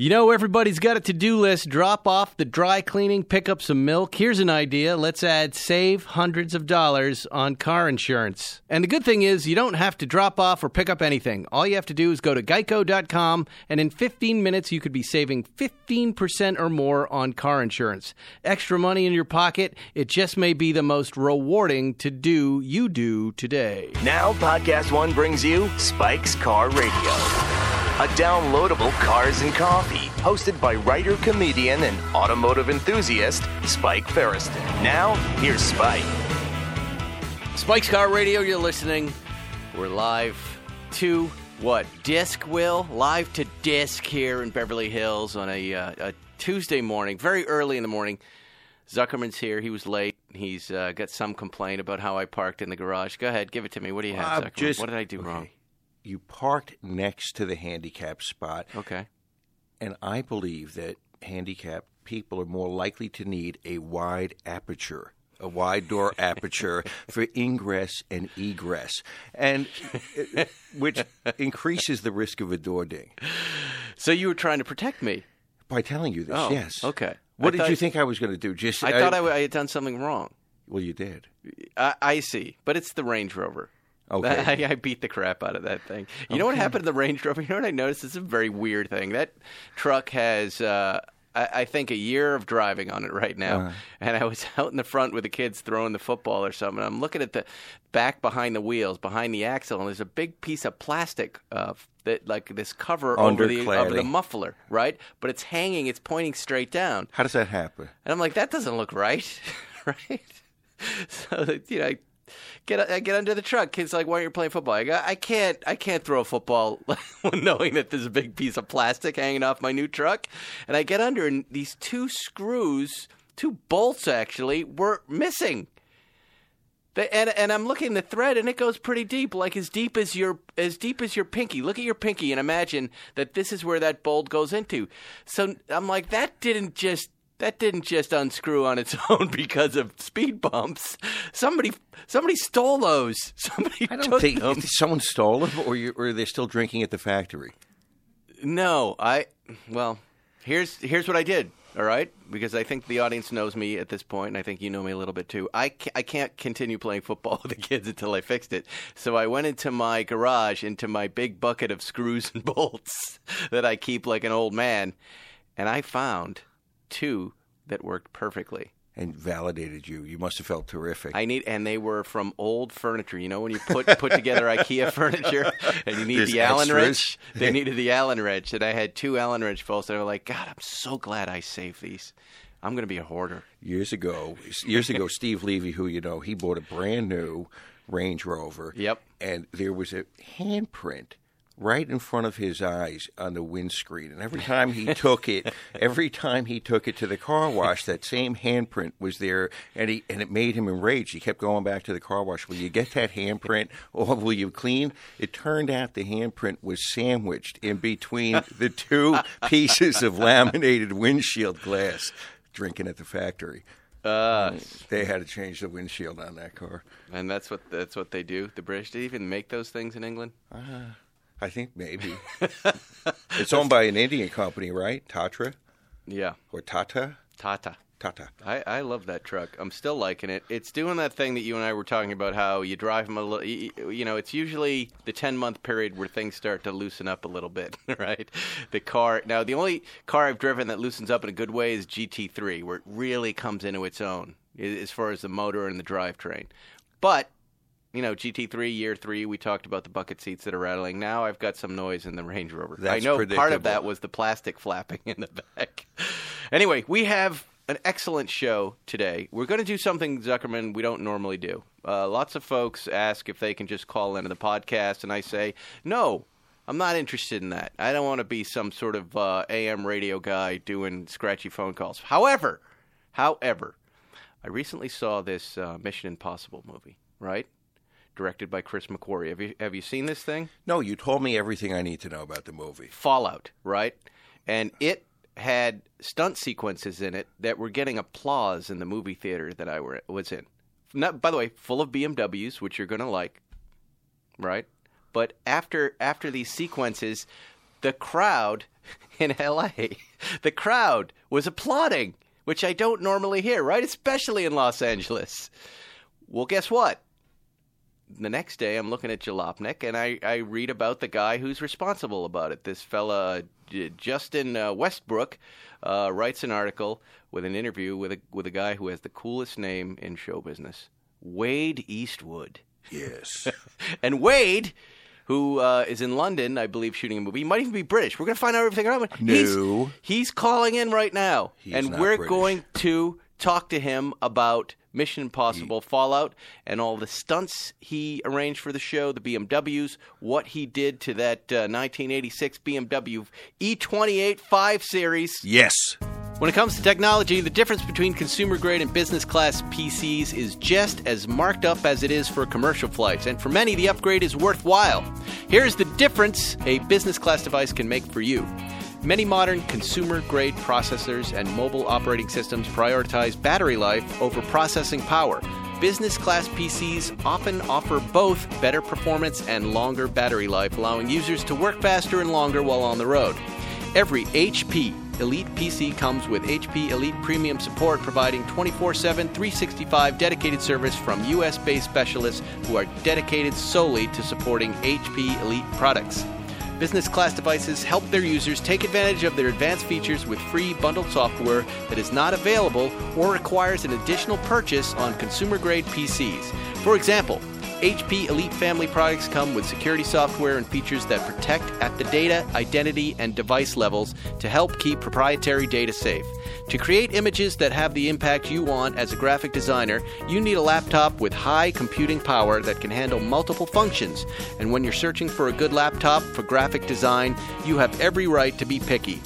You know, everybody's got a to do list. Drop off the dry cleaning, pick up some milk. Here's an idea. Let's add save hundreds of dollars on car insurance. And the good thing is, you don't have to drop off or pick up anything. All you have to do is go to geico.com, and in 15 minutes, you could be saving 15% or more on car insurance. Extra money in your pocket, it just may be the most rewarding to do you do today. Now, Podcast One brings you Spike's Car Radio, a downloadable cars and coffee, hosted by writer, comedian, and automotive enthusiast Spike Feresten. Now, here's Spike. Spike's Car Radio, you're listening. We're live to what? Disc, Will? Live to Disc here in Beverly Hills on a, uh, a Tuesday morning, very early in the morning. Zuckerman's here. He was late. He's uh, got some complaint about how I parked in the garage. Go ahead, give it to me. What do you have, I'm Zuckerman? just- what did I do okay. wrong? You parked next to the handicap spot, Okay. and I believe that handicapped people are more likely to need a wide aperture, a wide door aperture for ingress and egress, and uh, which increases the risk of a door ding. So you were trying to protect me. By telling you this, Oh, yes. okay. What I did you think I was going to do? Just I thought I, I had done something wrong. Well, you did. I, I see, but it's the Range Rover. Okay. I, I beat the crap out of that thing. You know what happened to the Range Rover? You know what I noticed? It's a very weird thing. That truck has, uh, I, I think, a year of driving on it right now. Uh-huh. And I was out in the front with the kids throwing the football or something. And I'm looking at the back behind the wheels, behind the axle, and there's a big piece of plastic. Uh, that like this cover over the over the muffler, right? But it's hanging, it's pointing straight down. How does that happen? And I'm like, that doesn't look right, right? So you know, I get I get under the truck. Kids like, why aren't you playing football? I go, I can't, I can't throw a football knowing that there's a big piece of plastic hanging off my new truck. And I get under, and these two screws, two bolts actually, were missing. And and I'm looking at the thread, and it goes pretty deep, like as deep as your as deep as your pinky. Look at your pinky, and imagine that this is where that bolt goes into. So I'm like, that didn't just that didn't just unscrew on its own because of speed bumps. Somebody somebody stole those. Somebody I don't took think them. someone stole them, or, you, or they're still drinking at the factory. No, I well, here's here's what I did. All right, because I think the audience knows me at this point, and I think you know me a little bit too. I ca- I can't continue playing football with the kids until I fixed it. So I went into my garage, into my big bucket of screws and bolts that I keep like an old man, and I found two that worked perfectly. And validated you. You must have felt terrific. I need, and they were from old furniture. You know, when you put put together IKEA furniture, and you need There's the Allen wrench. They needed the Allen wrench, and I had two Allen wrench bolts. And I was like, God, I'm so glad I saved these. I'm going to be a hoarder. years ago, years ago, Steve Levy, who you know, he bought a brand new Range Rover. Yep. And there was a handprint right in front of his eyes on the windscreen. And every time he took it, every time he took it to the car wash, that same handprint was there, and he and it made him enraged. He kept going back to the car wash. Will you get that handprint, or will you clean? It turned out the handprint was sandwiched in between the two pieces of laminated windshield glass. Drinking at the factory. Uh, They had to change the windshield on that car. and that's what that's what they do. The British did even make those things in England. I think maybe. it's owned by an Indian company, right? Tatra Yeah, or Tata? Tata. Tata. I, I love that truck. I'm still liking it. It's doing that thing that you and I were talking about. How you drive them a little. You, you know, it's usually the 10 month period where things start to loosen up a little bit, right? The car. Now, the only car I've driven that loosens up in a good way is GT3, where it really comes into its own as far as the motor and the drivetrain. But you know, GT3 year three, we talked about the bucket seats that are rattling. Now I've got some noise in the Range Rover. I That's know part of that was the plastic flapping in the back. Anyway, we have an excellent show today. We're going to do something, Zuckerman, we don't normally do. Uh, lots of folks ask if they can just call into the podcast, and I say, no, I'm not interested in that. I don't want to be some sort of uh, AM radio guy doing scratchy phone calls. However, however, I recently saw this uh, Mission Impossible movie, right? Directed by Chris McQuarrie. Have you have you seen this thing? No, you told me everything I need to know about the movie. Fallout, right? And it had stunt sequences in it that were getting applause in the movie theater that I were, was in. Not, by the way, full of BMWs, which you're going to like, right? But after after these sequences, the crowd in LA, the crowd was applauding, which I don't normally hear, right? Especially in Los Angeles. Well, guess what? The next day I'm looking at Jalopnik and I, I read about the guy who's responsible about it. This fella, J- Justin uh, Westbrook, uh, writes an article with an interview with a, with a guy who has the coolest name in show business Wade Eastwood. Yes. And Wade, who uh, is in London, I believe, shooting a movie, he might even be British. We're going to find out everything about him. No. He's, he's calling in right now. He's and we're British. going to talk to him about Mission Impossible Fallout and all the stunts he arranged for the show, the BMWs, what he did to that uh, 1986 BMW E28 5 Series. yes. When it comes to technology, the difference between consumer grade and business class PCs is just as marked up as it is for commercial flights, and for many, the upgrade is worthwhile. Here's the difference a business class device can make for you. Many modern consumer grade processors and mobile operating systems prioritize battery life over processing power. Business class PCs often offer both better performance and longer battery life, allowing users to work faster and longer while on the road. Every HP Elite PC comes with HP Elite Premium support, providing 24 7, 365 dedicated service from US based specialists who are dedicated solely to supporting HP Elite products. Business class devices help their users take advantage of their advanced features with free bundled software that is not available or requires an additional purchase on consumer grade PCs. For example, HP Elite family products come with security software and features that protect at the data, identity, and device levels to help keep proprietary data safe. To create images that have the impact you want as a graphic designer, you need a laptop with high computing power that can handle multiple functions. And when you're searching for a good laptop for graphic design, you have every right to be picky.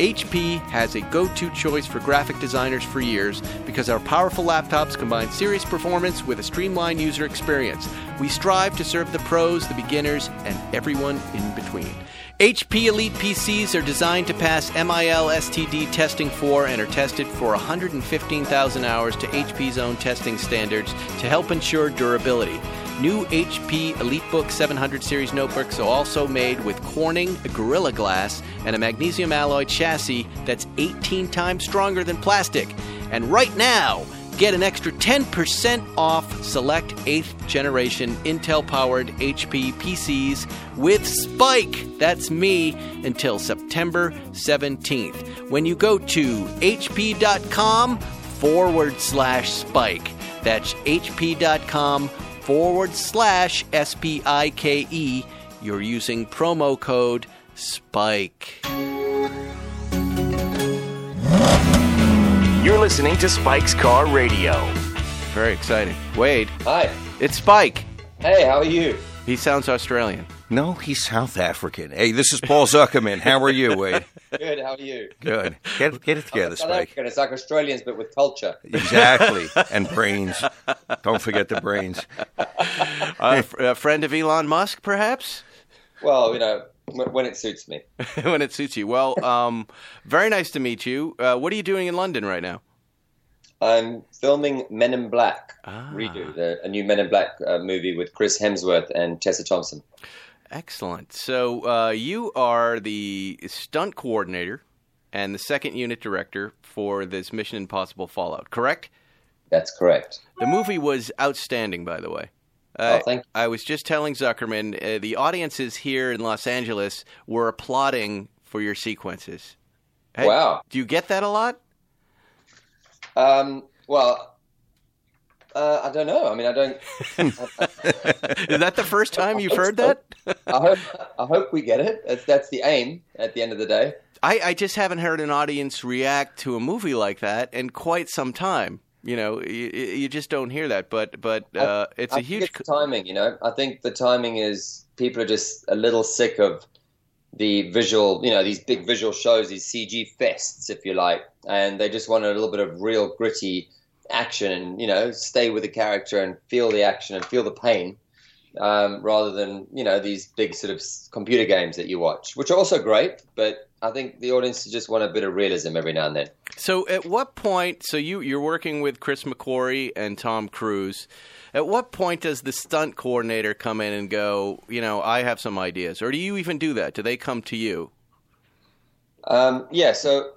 HP has a go to choice for graphic designers for years because our powerful laptops combine serious performance with a streamlined user experience. We strive to serve the pros, the beginners, and everyone in between. HP Elite PCs are designed to pass MIL STD testing for and are tested for 115,000 hours to HP's own testing standards to help ensure durability. New HP EliteBook 700 series notebooks are also made with Corning Gorilla Glass and a magnesium alloy chassis that's 18 times stronger than plastic. And right now, get an extra 10% off select 8th generation Intel powered HP PCs with Spike. That's me until September 17th. When you go to hp.com forward slash spike. That's hp.com forward slash S P I K E. You're using promo code SPIKE. You're listening to Spike's Car Radio. Very exciting. Wade, Hi. it's Spike. Hey, how are you? He sounds Australian. No, he's South African. Hey, this is Paul Zuckerman. How are you, Wade? Good, how are you? Good. Get, get it together, South Spike. African, it's like Australians but with culture. Exactly. And brains. Don't forget the brains. Uh, f- a friend of Elon Musk, perhaps? Well, you know, when when it suits me. when it suits you. Well, um, very nice to meet you. Uh, what are you doing in London right now? I'm filming Men in Black Ah. redo, the, a new Men in Black uh, movie with Chris Hemsworth and Tessa Thompson. Excellent. So uh, you are the stunt coordinator and the second unit director for this Mission Impossible Fallout, correct? That's correct. The movie was outstanding, by the way. Uh, Oh, thank you. I was just telling Zuckerman uh, the audiences here in Los Angeles were applauding for your sequences. Hey, Wow. Do you get that a lot? Um, well, uh, I don't know. I mean, I don't. Is that the first time you've heard that? I hope. I hope we get it. That's, that's the aim. At the end of the day. I, I just haven't heard an audience react to a movie like that in quite some time. You know, you, you just don't hear that. But but uh, it's I a think huge. it's timing. You know, I think the timing is people are just a little sick of the visual, you know, these big visual shows, these CG fests, if you like, and they just want a little bit of real gritty action and you know stay with the character and feel the action and feel the pain um, rather than you know these big sort of computer games that you watch, which are also great. But I think the audience just want a bit of realism every now and then. So, at what point? So you you're working with Chris McQuarrie and Tom Cruise. At what point does the stunt coordinator come in and go? You know, I have some ideas, or do you even do that? Do they come to you? Um, yeah, so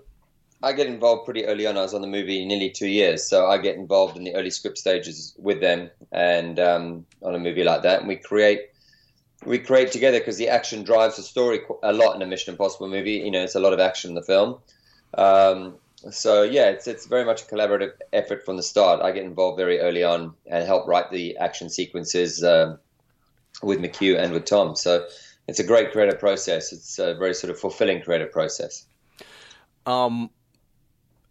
I get involved pretty early on. I was on the movie nearly two years, so I get involved in the early script stages with them, and um, on a movie like that, and we create we create together because the action drives the story a lot in a Mission Impossible movie. You know, it's a lot of action in the film. Um, so yeah, it's it's very much a collaborative effort from the start. I get involved very early on and help write the action sequences um, with McQ and with Tom. So it's a great creative process. It's a very sort of fulfilling creative process. Um,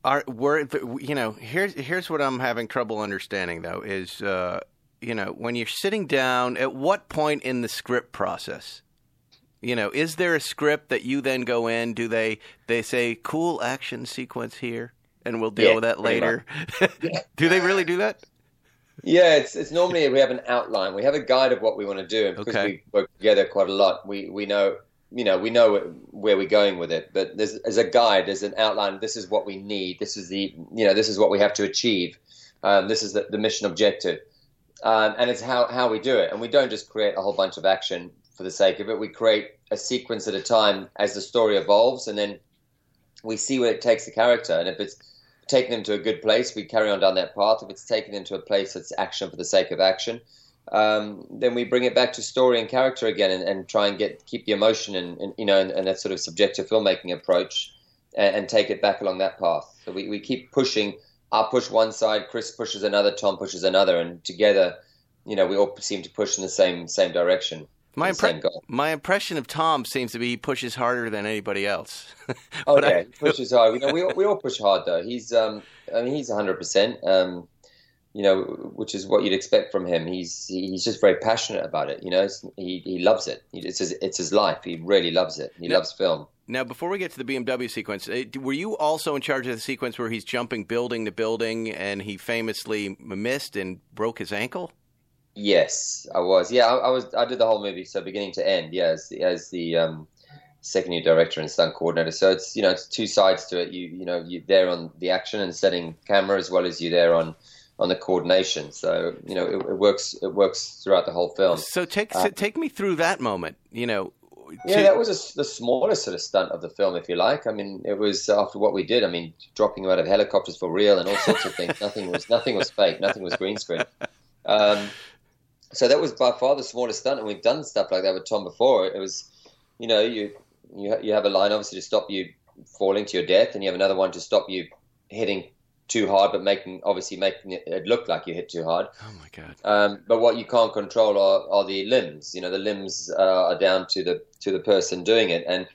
are we're you know here's here's what I'm having trouble understanding though is uh, you know when you're sitting down at what point in the script process you know is there a script that you then go in do they they say cool action sequence here and we'll deal Yeah, with that later do they really do that Yeah, it's it's normally we have an outline. We have a guide of what we want to do, and because Okay. we work together quite a lot, we we know you know we know where we're going with it. But there's as a guide, there's an outline. This is what we need. This is the you know this is what we have to achieve. Um, this is the, the mission objective, um, and it's how how we do it. And we don't just create a whole bunch of action for the sake of it. We create a sequence at a time as the story evolves, and then we see where it takes the character. And if it's taking them to a good place, we carry on down that path. If it's taking them to a place that's action for the sake of action, um, then we bring it back to story and character again, and, and try and get keep the emotion and, and you know and, and that sort of subjective filmmaking approach, and, and take it back along that path. So we, we keep pushing. I push one side, Chris pushes another, Tom pushes another, and together, you know, we all seem to push in the same same direction. my impre- my impression of Tom seems to be he pushes harder than anybody else Okay, I- pushes hard. You know, we all, we all push hard though. He's um, I mean, he's hundred percent. You know, which is what you'd expect from him. He's he's just very passionate about it. You know, it's, he he loves it. It's his it's his life. He really loves it. He Yeah. loves film. Now, before we get to the BMW sequence, eh, were you also in charge of the sequence where he's jumping building to building and he famously missed and broke his ankle? Yes, I was. Yeah, I, I was. I did the whole movie, so beginning to end. Yeah, as the, as the um, second year director and stunt coordinator. So it's you know it's two sides to it. You you know you there on the action and setting camera as well as you're there on on the coordination. So you know it, it works. It works throughout the whole film. So take Uh, so take me through that moment. You know, Yeah, to- that was a the smallest sort of stunt of the film, if you like. I mean, it was after what we did. I mean, dropping out of helicopters for real and all sorts of things. nothing was nothing was fake. Nothing was green screen. Um, so that was by far the smallest stunt, and we've done stuff like that with Tom before. It was, you know, you you you have a line obviously to stop you falling to your death, and you have another one to stop you hitting too hard, but making obviously making it, it look like you hit too hard. oh my god. Um, but what you can't control are, are the limbs. You know, the limbs uh, are down to the to the person doing it. And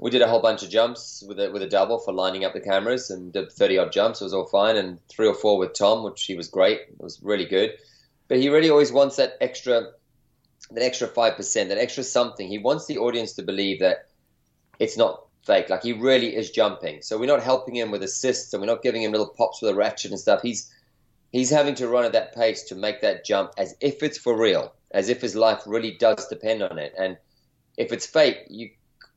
we did a whole bunch of jumps with a with a double for lining up the cameras and did thirty odd jumps. It was all fine, and three or four with Tom, which he was great. It was really good. But he really always wants that extra, that extra five percent, that extra something. He wants the audience to believe that it's not fake. Like he really is jumping. So we're not helping him with assists, and we're not giving him little pops with a ratchet and stuff. He's he's having to run at that pace to make that jump as if it's for real, as if his life really does depend on it. And if it's fake, you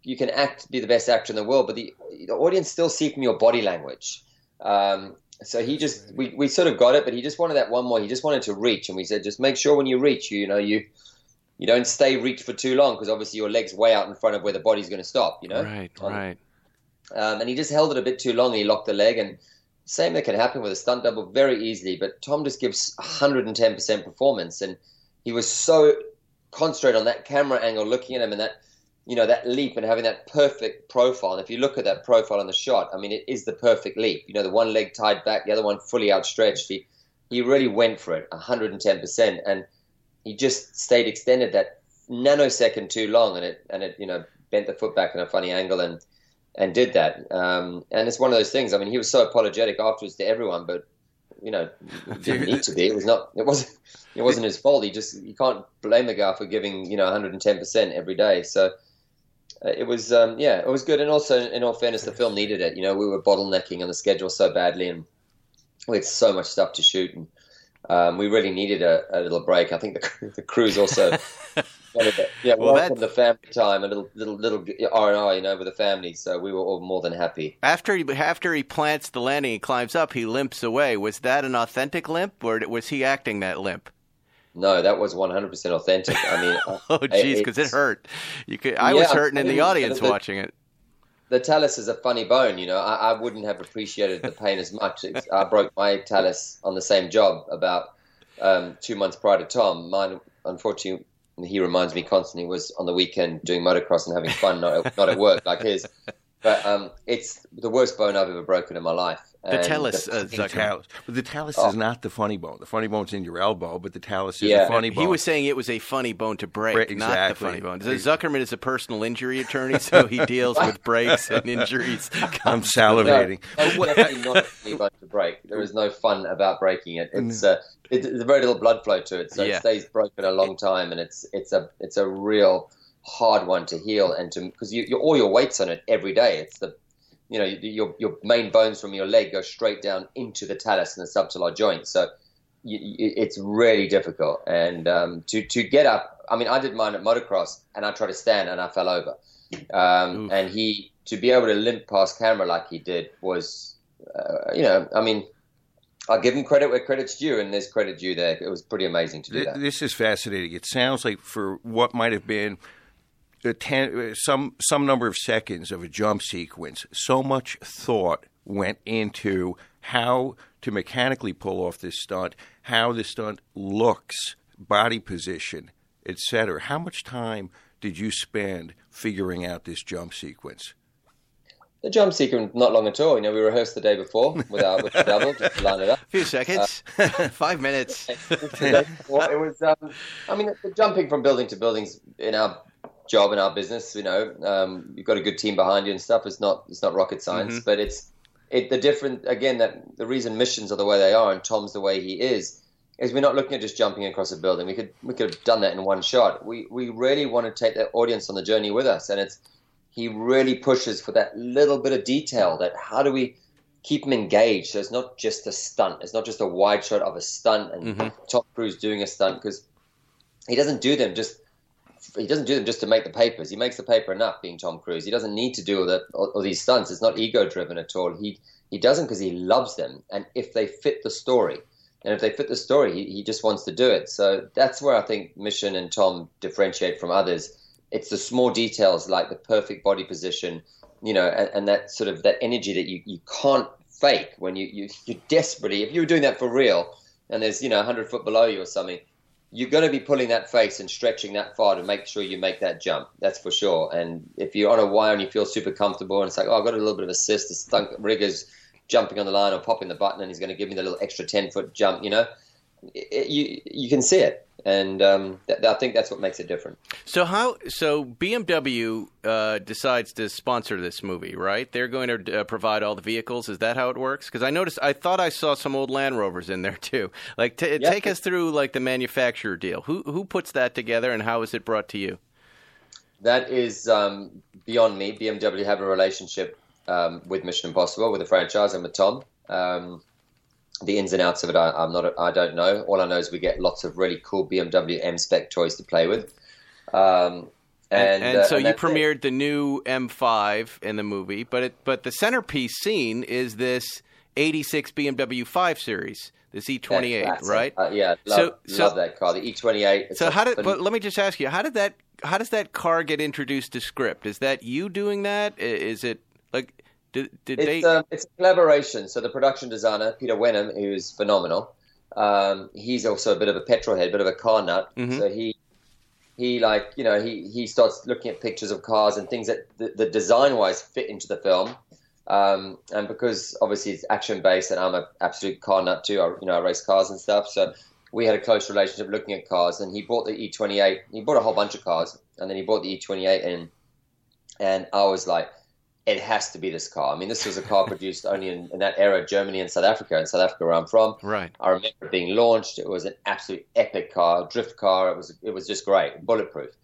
you can act be the best actor in the world, but the, the audience still see from your body language. Um, so he just we, we sort of got it, but he just wanted that one more. He just wanted to reach, and we said just make sure when you reach, you, you know you you don't stay reach for too long because obviously your legs way out in front of where the body's going to stop. You know, Right, On- right. um, and he just held it a bit too long and he locked the leg and same that can happen with a stunt double very easily but tom just gives 110% performance and he was so concentrated on that camera angle looking at him and that you know that leap and having that perfect profile and if you look at that profile in the shot i mean it is the perfect leap you know the one leg tied back the other one fully outstretched he he really went for it 110% and he just stayed extended that nanosecond too long and it and it you know bent the foot back in a funny angle and and did that. Um, and it's one of those things. I mean, he was so apologetic afterwards to everyone, but you know, didn't need to be. It was not. It wasn't. It wasn't his fault. He just. You can't blame the guy for giving you know 110 percent every day. So uh, it was um, yeah, it was good. And also, in all fairness, the film needed it. You know, we were bottlenecking on the schedule so badly, and we had so much stuff to shoot, and um, we really needed a, a little break. I think the, the crews also wanted it. Yeah, Well, welcome the family time, a little little little R and R, you know, with the family. So we were all more than happy. After he after he plants the landing he climbs up, he limps away. Was that an authentic limp, or was he acting that limp? No, that was 100% authentic. I mean, Oh, jeez, because it hurt. You could. I Yeah, was hurting in the audience the- watching it. The talus is a funny bone. You know, I, I wouldn't have appreciated the pain as much. It's, I broke my talus on the same job about um, two months prior to Tom. Mine, unfortunately, he reminds me constantly was on the weekend doing motocross and having fun, not not at work like his. But um, it's the worst bone I've ever broken in my life. The talus, the- uh, The talus. But the talus Oh. is not the funny bone. The funny bone's in your elbow, but the talus is Yeah. the funny bone. He was saying it was a funny bone to break, Break, not the funny bone. Zuckerman is a personal injury attorney, so he deals with breaks and injuries. I'm salivating. No, it's definitely not a funny bone to break. There is no fun about breaking it. It's uh, it, there's very little blood flow to it, so Yeah. it stays broken a long time, and it's it's a it's a real hard one to heal and to because you, you all your weight's on it every day. It's the you know your your main bones from your leg go straight down into the talus and the subtalar joint, so you, you, it's really difficult. And um, to to get up, I mean, I did mine at motocross, and I tried to stand, and I fell over. Um, and he to be able to limp past camera like he did was, uh, you know, I mean, I'll give him credit where credit's due, and there's credit due there. It was pretty amazing to do that. This is fascinating. It sounds like for what might have been ten, uh, some some number of seconds of a jump sequence, so much thought went into how to mechanically pull off this stunt, how the stunt looks, body position, etc. How much time did you spend figuring out this jump sequence? The jump sequence, not long at all. You know, we rehearsed the day before with our with the double, just to line it up. A few seconds, five minutes. it was. Um, I mean, the jumping from building to buildings in our job in our business, you know, um, you've got a good team behind you and stuff. It's not it's not rocket science, but it's it the different again that the reason missions are the way they are and Tom's the way he is is we're not looking at just jumping across a building. We could we could have done that in one shot. We we really want to take the audience on the journey with us, and it's he really pushes for that little bit of detail. That how do we keep them engaged? So it's not just a stunt. It's not just a wide shot of a stunt and Tom Cruise doing a stunt because he doesn't do them just he doesn't do them just to make the papers. He makes the paper enough being Tom Cruise. He doesn't need to do all, that, all, all these stunts. It's not ego driven at all. He he does them because he loves them, and if they fit the story, and if they fit the story, he, he just wants to do it. So that's where I think Mission and Tom differentiate from others. It's the small details like the perfect body position, you know, and, and that sort of that energy that you, you can't fake when you, you you desperately if you were doing that for real and there's you know 100 foot below you or something you're going to be pulling that face and stretching that far to make sure you make that jump. That's for sure. And if you're on a wire and you feel super comfortable and it's like, oh, I've got a little bit of assist, the rigger's jumping on the line or popping the button and he's going to give me the little extra 10 foot jump, you know, it, you, you can see it. And um, th- I think that's what makes it different. So how? So BMW uh, decides to sponsor this movie, right? They're going to uh, provide all the vehicles. Is that how it works? Because I noticed, I thought I saw some old Land Rovers in there too. Like, t- Yeah. take us through like the manufacturer deal. Who who puts that together, and how is it brought to you? That is um, beyond me. BMW have a relationship um, with Mission Impossible, with the franchise, and with Tom. The ins and outs of it, I, I'm not. I don't know. All I know is we get lots of really cool BMW M Spec toys to play with. Um, and, And, uh, so and you that's it. premiered the new M5 in the movie, but it, but the centerpiece scene is this '86 BMW 5 Series, this E28, right? Uh, yeah, love, So- so- love that car. The E28. it's So how did? But let me just ask you, how did that? How does that car get introduced to script? Is that you doing that? Is it did did they? It's, um, it's a collaboration. So the production designer Peter Wenham, who's phenomenal, um, he's also a bit of a petrol head, bit of a car nut. Mhm. So he he like you know he he starts looking at pictures of cars and things that the, the design wise fit into the film. Um, and because obviously it's action based, and I'm an absolute car nut too. I, you know, I race cars and stuff. So we had a close relationship looking at cars. And he bought the E28. He bought a whole bunch of cars, and then he bought the E28 in. And I was like, it has to be this car. I mean, this was a car produced only in, in that era, Germany and South Africa. And South Africa, where I'm from, right. I remember it being launched. It was an absolute epic car, drift car. It was it was just great, bulletproof.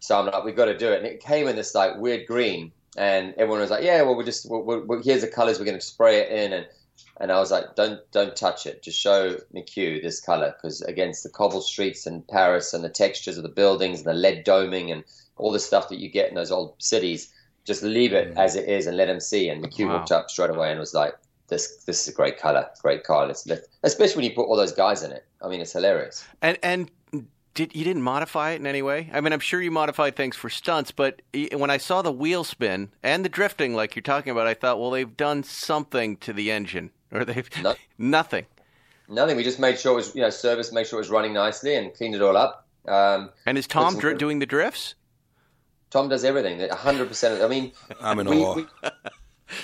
So I'm like, we've got to do it. And it came in this like weird green, and everyone was like, yeah, well, we're just, we're, we're, here's the colors, we're going to spray it in, and and I was like, don't don't touch it. Just show McQ this color because against the cobble streets in Paris and the textures of the buildings and the lead doming and all the stuff that you get in those old cities, just leave it Mm. as it is and let him see. And McQ Wow. walked up straight away and was like, this this is a great color, great car. Let's, let especially when you put all those guys in it. I mean, it's hilarious. And and did you didn't modify it in any way? I mean, I'm sure you modified things for stunts, but when I saw the wheel spin and the drifting, like you're talking about, I thought, well, they've done something to the engine, or they've No. nothing. Nothing. We just made sure it was you know service, make sure it was running nicely, and cleaned it all up. Um, And is Tom some doing the drifts? Tom does everything. hundred percent. I mean, I'm in we, awe. we,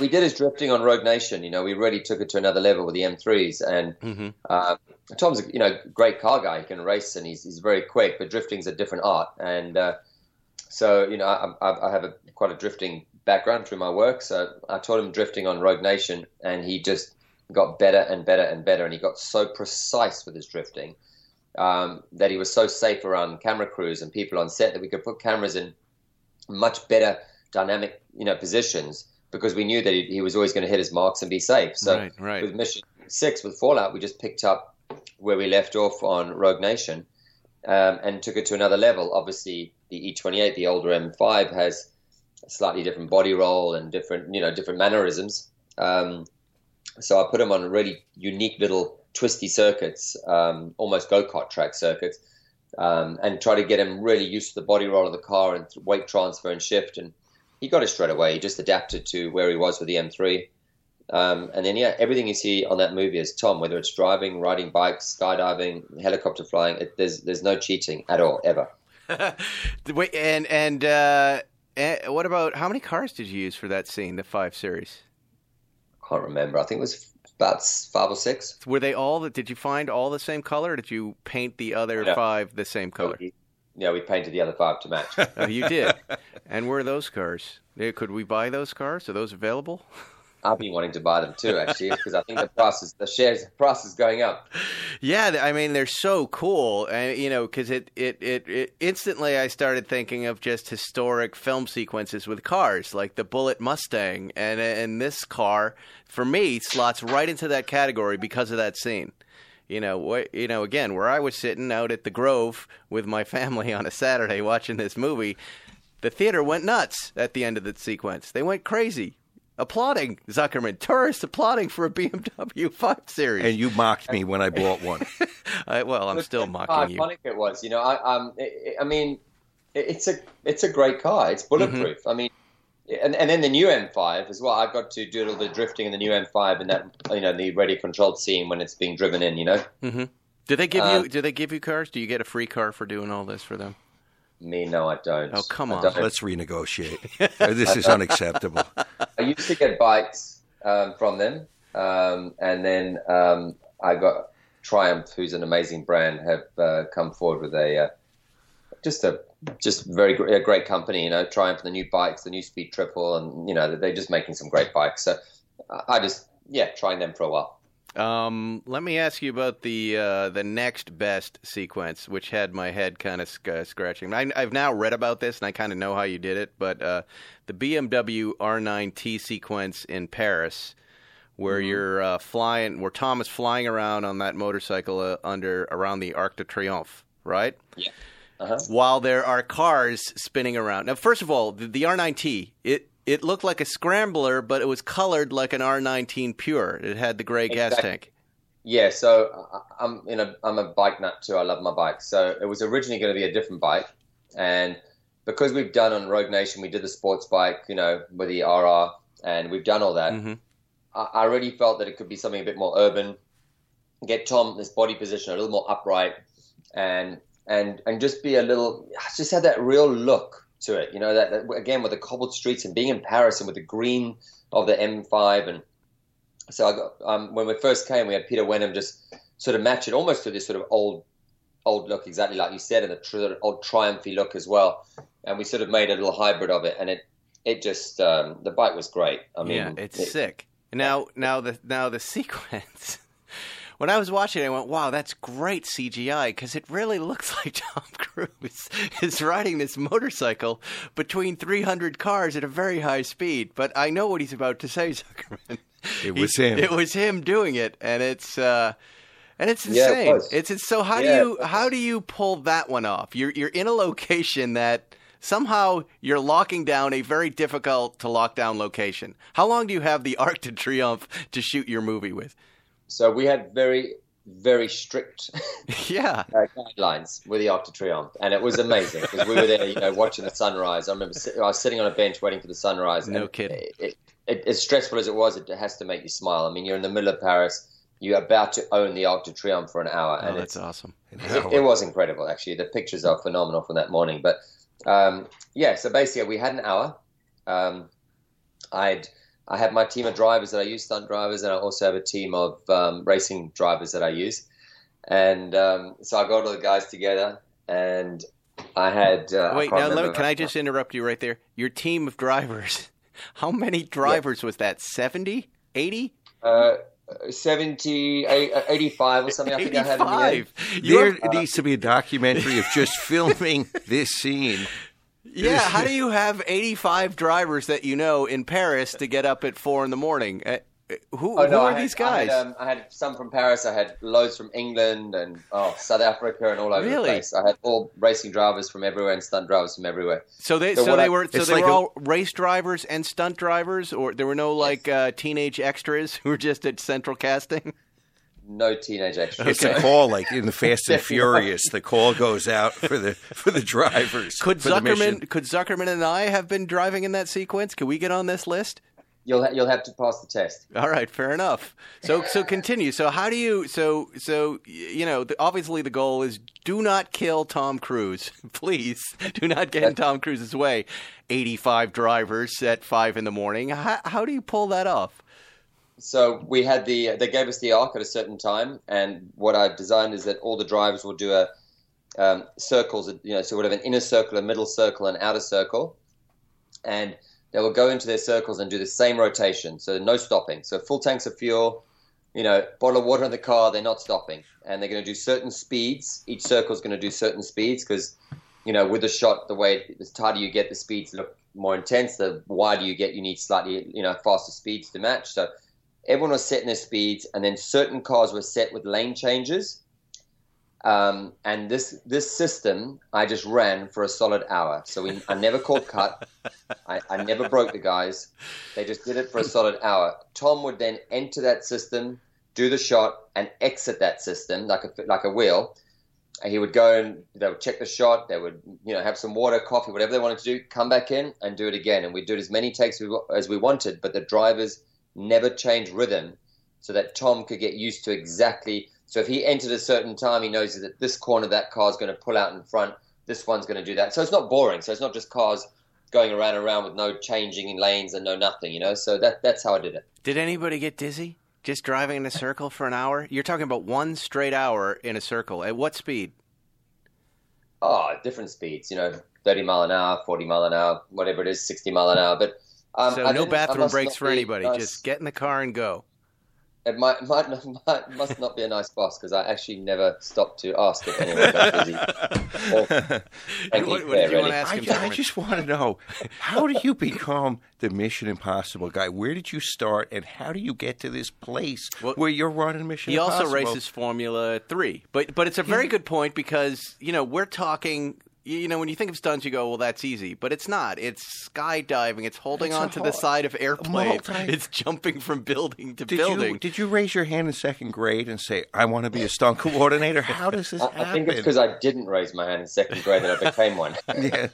we did his drifting on Rogue Nation. You know, we really took it to another level with the M3s. And Mhm. uh, Tom's a you know great car guy. He can race and he's he's very quick. But drifting's a different art. And uh, so you know, I, I I have a quite a drifting background through my work. So I taught him drifting on Rogue Nation, and he just got better and better and better. And he got so precise with his drifting um, that he was so safe around camera crews and people on set that we could put cameras in much better dynamic, you know, positions because we knew that he, he was always going to hit his marks and be safe. So Right, right. with Mission Six, with Fallout, we just picked up where we left off on Rogue Nation um, and took it to another level. Obviously, the E28, the older M5, has a slightly different body roll and different, you know, different mannerisms. Um, so I put him on really unique little twisty circuits, um, almost go kart track circuits, um, and try to get him really used to the body roll of the car and weight transfer and shift. And he got it straight away. He just adapted to where he was with the M3. Um, and then, yeah, everything you see on that movie is Tom, whether it's driving, riding bikes, skydiving, helicopter flying. It, there's there's no cheating at all, ever. Wait, and and uh, eh, what about how many cars did you use for that scene, the five series? I can't remember. I think it was about five or six. Were they all? Did you find all the same color? Or did you paint the other No. five the same color? Yeah, we painted the other five to match. Oh, you did. and where are those cars? Could we buy those cars? Are those available? I've been wanting to buy them too, actually, because I think the price is the shares price is going up. Yeah, I mean they're so cool, and you know, because it, it, it, it instantly I started thinking of just historic film sequences with cars, like the Bullitt Mustang, and and this car for me slots right into that category because of that scene. You know, what you know, again, where I was sitting out at the Grove with my family on a Saturday watching this movie, the theater went nuts at the end of the sequence. They went crazy. Applauding Zuckerman, tourists applauding for a BMW 5 Series. And you mocked me when I bought one. I, well, I'm still How mocking you. iconic it was. You know, I um, it, I mean, it, it's a it's a great car. It's bulletproof. Mm-hmm. I mean, and and then the new M5 as well. I got to do a little bit of drifting in the new M5 and that you know the ready controlled scene when it's being driven in. You know, Mm-hmm. Do they give Uh, you? Do they give you cars? Do you get a free car for doing all this for them? me no, I don't. Oh, come on. Let's renegotiate. this is unacceptable. I used to get bikes um, from them, um, and then um, I got Triumph, who's an amazing brand, have uh, come forward with a uh, just a just very a great company. You know, Triumph, the new bikes, the new Speed Triple, and you know they're just making some great bikes. So I just yeah, trying them for a while. Um, let me ask you about the uh, the next best sequence, which had my head kind of sc- uh, scratching. I, I've now read about this, and I kind of know how you did it. But uh, the BMW R9T sequence in Paris, where you're uh, flying, where Tom is flying around on that motorcycle uh, under around the Arc de Triomphe, right? Yeah. Uh-huh. while there are cars spinning around. Now, first of all, the, the R9T, it it looked like a scrambler, but it was colored like an R9T Pure. It had the gray gas tank. Yeah, so I- I'm in a I'm a bike nut too. I love my bike. So it was originally going to be a different bike, and because we've done on Rogue Nation, we did the sports bike, you know, with the RR, and we've done all that. Mhm. I, I really felt that it could be something a bit more urban, get Tom this body position a little more upright, and and and just be a little, just have that real look to it. You know, that, that again with the cobbled streets and being in Paris and with the green of the M5 and so I got um, when we first came, we had Peter Wenham just sort of match it almost to this sort of old, old look, exactly like you said, and the tr- old triumphy look as well. And we sort of made a little hybrid of it, and it, it just um, the bike was great. I mean, yeah, it's it- sick. Now, now the now the sequence when I was watching, it, I went, "Wow, that's great CGI," because it really looks like Tom Cruise is riding this motorcycle between 300 cars at a very high speed. But I know what he's about to say, Zuckerman. It was He- him. It was him doing it, and it's uh, and it's Yeah, it insane. it's, it's so. How Yeah, do you how do you pull that one off? You're you're in a location that somehow you're locking down a very difficult to lock down location. How long do you have the Arc de Triomphe to shoot your movie with? So we had very, very strict yeah. uh, guidelines with the Arc de Triomphe, and it was amazing because we were there, you know, watching the sunrise. I remember sit- I was sitting on a bench waiting for the sunrise. No and kidding. It, it, as stressful as it was, it has to make you smile. I mean, you're in the middle of Paris. You're about to own the Arc de Triomphe for an hour, Oh, and that's it's, awesome. it, it was incredible. Actually, the pictures are phenomenal from that morning. But um, yeah, so basically, we had an hour. Um, I'd I have my team of drivers that I use, stunt drivers, and I also have a team of um, racing drivers that I use. And um, so I got all the guys together, and I had. Uh, Wait, I now can't let me, can I just interrupt you right there? Your team of drivers. How many drivers was that? 70? 80? Uh, 70, eight- uh, 85 or something. I think I had in the end. 85. There have- needs to be a documentary of just filming this scene. Yeah, how do you have 85 drivers that you know in Paris to get up at 4 in the morning? Uh, uh, who Oh, who are had, these guys? I had, um, I had some from Paris. I had loads from England and oh, South Africa and all over Really? the place. I had all racing drivers from everywhere and stunt drivers from everywhere. so they so so they I- were so they like were a- all race drivers and stunt drivers or there were no like uh, teenage extras who were just at central casting? No teenage extras. It's a call like in the Fast and Furious. The call goes out for the for the drivers. Could for. Zuckerman could Zuckerman and I have been driving in that sequence? Could we get on this list? You'll ha- you'll have to pass the test. All right, fair enough. So so continue. So how do you so so you know the, obviously the goal is do not kill Tom Cruise. Please do not get in Tom Cruise's way. Eighty five drivers at five in the morning. How, how do you pull that off? So we had the they gave us the arc at a certain time, and what I've designed is that all the drivers will do a um, circles. You know, so we'll have an inner circle, a middle circle, an outer circle, and they will go into their circles and do the same rotation. So no stopping. So full tanks of fuel, you know, bottle of water in the car. They're not stopping, and they're going to do certain speeds. Each circle is going to do certain speeds because, you know, with the shot, the way the tighter you get, the speeds look more intense. The wider you get, you need slightly, you know, faster speeds to match. So everyone was setting their speeds, and then certain cars were set with lane changes. Um, and this this system I just ran for a solid hour. So we, I never called cut. I, I never broke the guys. They just did it for a solid hour. Tom would then enter that system, do the shot, and exit that system like a like a wheel. And he would go and they would check the shot. They would you know have some water, coffee, whatever they wanted to do. Come back in and do it again. And we'd do it as many takes as we wanted. But the drivers never change rhythm, so that Tom could get used to exactly. So if he entered a certain time, he knows that this corner of that car is going to pull out in front. This one's going to do that. So it's not boring. So it's not just cars going around and around with no changing in lanes and no nothing. You know. So that that's how I did it. Did anybody get dizzy just driving in a circle for an hour? You're talking about one straight hour in a circle. At what speed? Oh, different speeds. You know, thirty mile an hour, forty mile an hour, whatever it is, sixty mile an hour. But um, so I no bathroom breaks for anybody. nice- Just get in the car and go. It might, might, not- might must not be a nice boss because I actually never stopped to ask if anyone got busy. Or, What- what did you wanna ask I, him, I Zuckerman? just want to know how do you become the Mission Impossible guy? Where did you start, and how do you get to this place Well, where you're running Mission He also races Formula Three, but but it's a very good point because you know we're talking. You know, when you think of stunts, you go, "Well, that's easy," but it's not. It's skydiving. It's holding It's a onto the whole- side of airplanes. multi- It's jumping from building to Did building. you did you raise your hand in second grade and say, "I want to be a stunt coordinator"? How does this I, happen? I think it's because I didn't raise my hand in second grade that I became one. Yeah.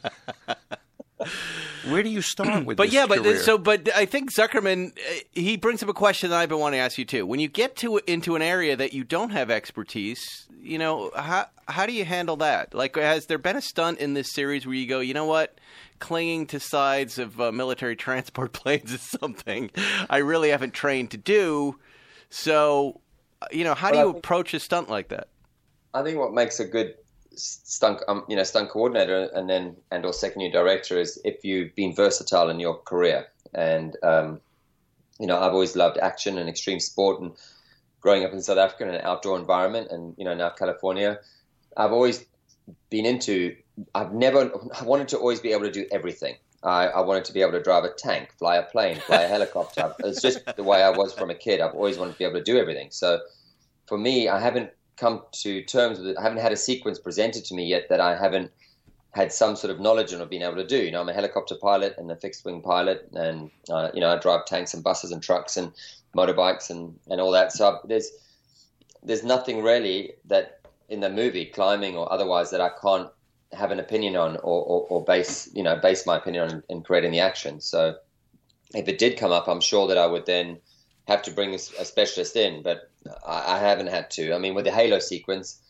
Where do you start with but this yeah, but career? so but I think Zuckerman uh, he brings up a question that I've been wanting to ask you too. When you get to into an area that you don't have expertise, you know how how do you handle that? Like, has there been a stunt in this series where you go, you know what? Clinging to sides of uh, military transport planes is something I really haven't trained to do. So, uh, you know, how do you think- approach a stunt like that? I think what makes a good stunt, um, you know, stunt coordinator and then and or second year director is if you've been versatile in your career. And um, you know, I've always loved action and extreme sport, and growing up in South Africa in an outdoor environment, and you know now California, I've always been into. I've never. I wanted to always be able to do everything. I, I wanted to be able to drive a tank, fly a plane, fly a helicopter. It's just the way I was from a kid. I've always wanted to be able to do everything. So for me, I haven't come to terms with it. I haven't had a sequence presented to me yet that I haven't had some sort of knowledge on or been able to do. You know, I'm a helicopter pilot and a fixed wing pilot, and uh, you know, I drive tanks and buses and trucks and motorbikes and, and all that. So there's there's nothing really that in the movie, climbing or otherwise, that I can't have an opinion on or, or, or base you know base my opinion on in creating the action. So if it did come up, I'm sure that I would then have to bring a specialist in, but I, I haven't had to. I mean, with the Halo sequence,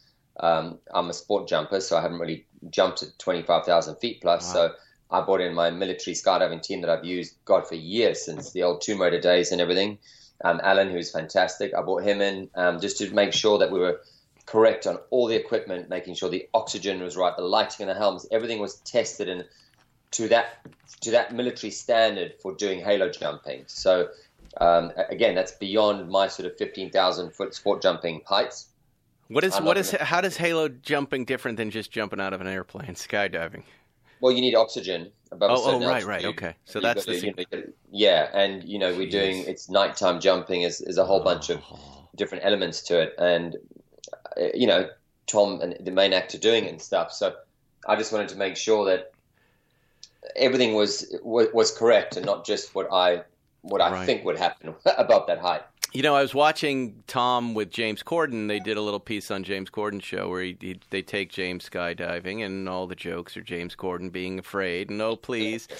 um, I'm a sport jumper, so I haven't really jumped at 25,000 feet plus. So I brought in my military skydiving team that I've used, God, for years since the old Tomb Raider days and everything. Um, Alan, who's fantastic, I brought him in um, just to make sure that we were correct on all the equipment, making sure the oxygen was right, the lighting in the helmets, everything was tested and to that to that military standard for doing halo jumping. So um, again, that's beyond my sort of 15,000 foot sport jumping heights. What is what gonna- how does Halo jumping different than just jumping out of an airplane, skydiving? Well, you need oxygen above a Oh, oh, right, right, okay. So You've the to, you know, yeah, and you know we're doing it's nighttime jumping is, is a whole bunch of different elements to it, and uh, you know Tom and the main actor doing it and stuff. So I just wanted to make sure that everything was was, was correct and not just what I what I Right. think would happen about that height. You know, I was watching Tom with James Corden. They did a little piece on James Corden's show where he, he they take James skydiving, and all the jokes are James Corden being afraid. No, please.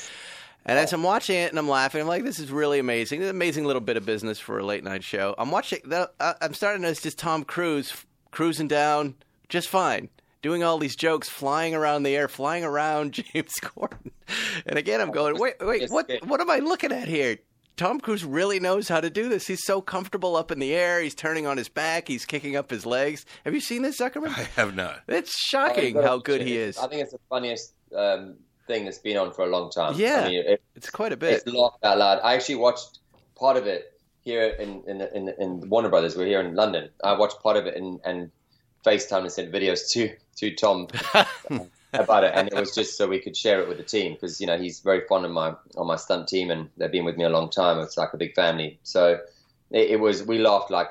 And as I'm watching it and I'm laughing, I'm like, "This is really amazing. This an amazing little bit of business for a late night show." I'm watching. The, uh, I'm starting to notice just Tom Cruise cruising down just fine, doing all these jokes, flying around the air, flying around James Corden. And again, I'm going, "Wait, wait, what? What am I looking at here?" Tom Cruise really knows how to do this. He's so comfortable up in the air. He's turning on his back. He's kicking up his legs. Have you seen this, Zuckerman? I have not. It's shocking how good he is. I think it's the funniest um, thing that's been on for a long time. Yeah. I mean, it, It's quite a bit. it's laughed out loud. I actually watched part of it here in in, in, in Warner Brothers. We're here in London. I watched part of it and, and FaceTime and sent videos to to Tom about it, and it was just so we could share it with the team because you know he's very fond of my on my stunt team, and they've been with me a long time. It's like a big family. So it, it was we laughed like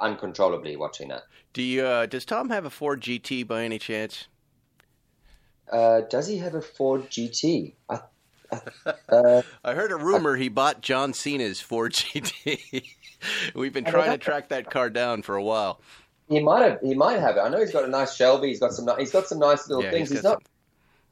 uncontrollably watching that. Do you? Uh, does Tom have a Ford GT by any chance? Uh, does he have a Ford GT? I, uh, I heard a rumor he bought John Cena's Ford GT. We've been trying to track that car down for a while. He might have. He might have it. I know he's got a nice Shelby. He's got some. He's got some nice little Yeah, things. he's He's, not.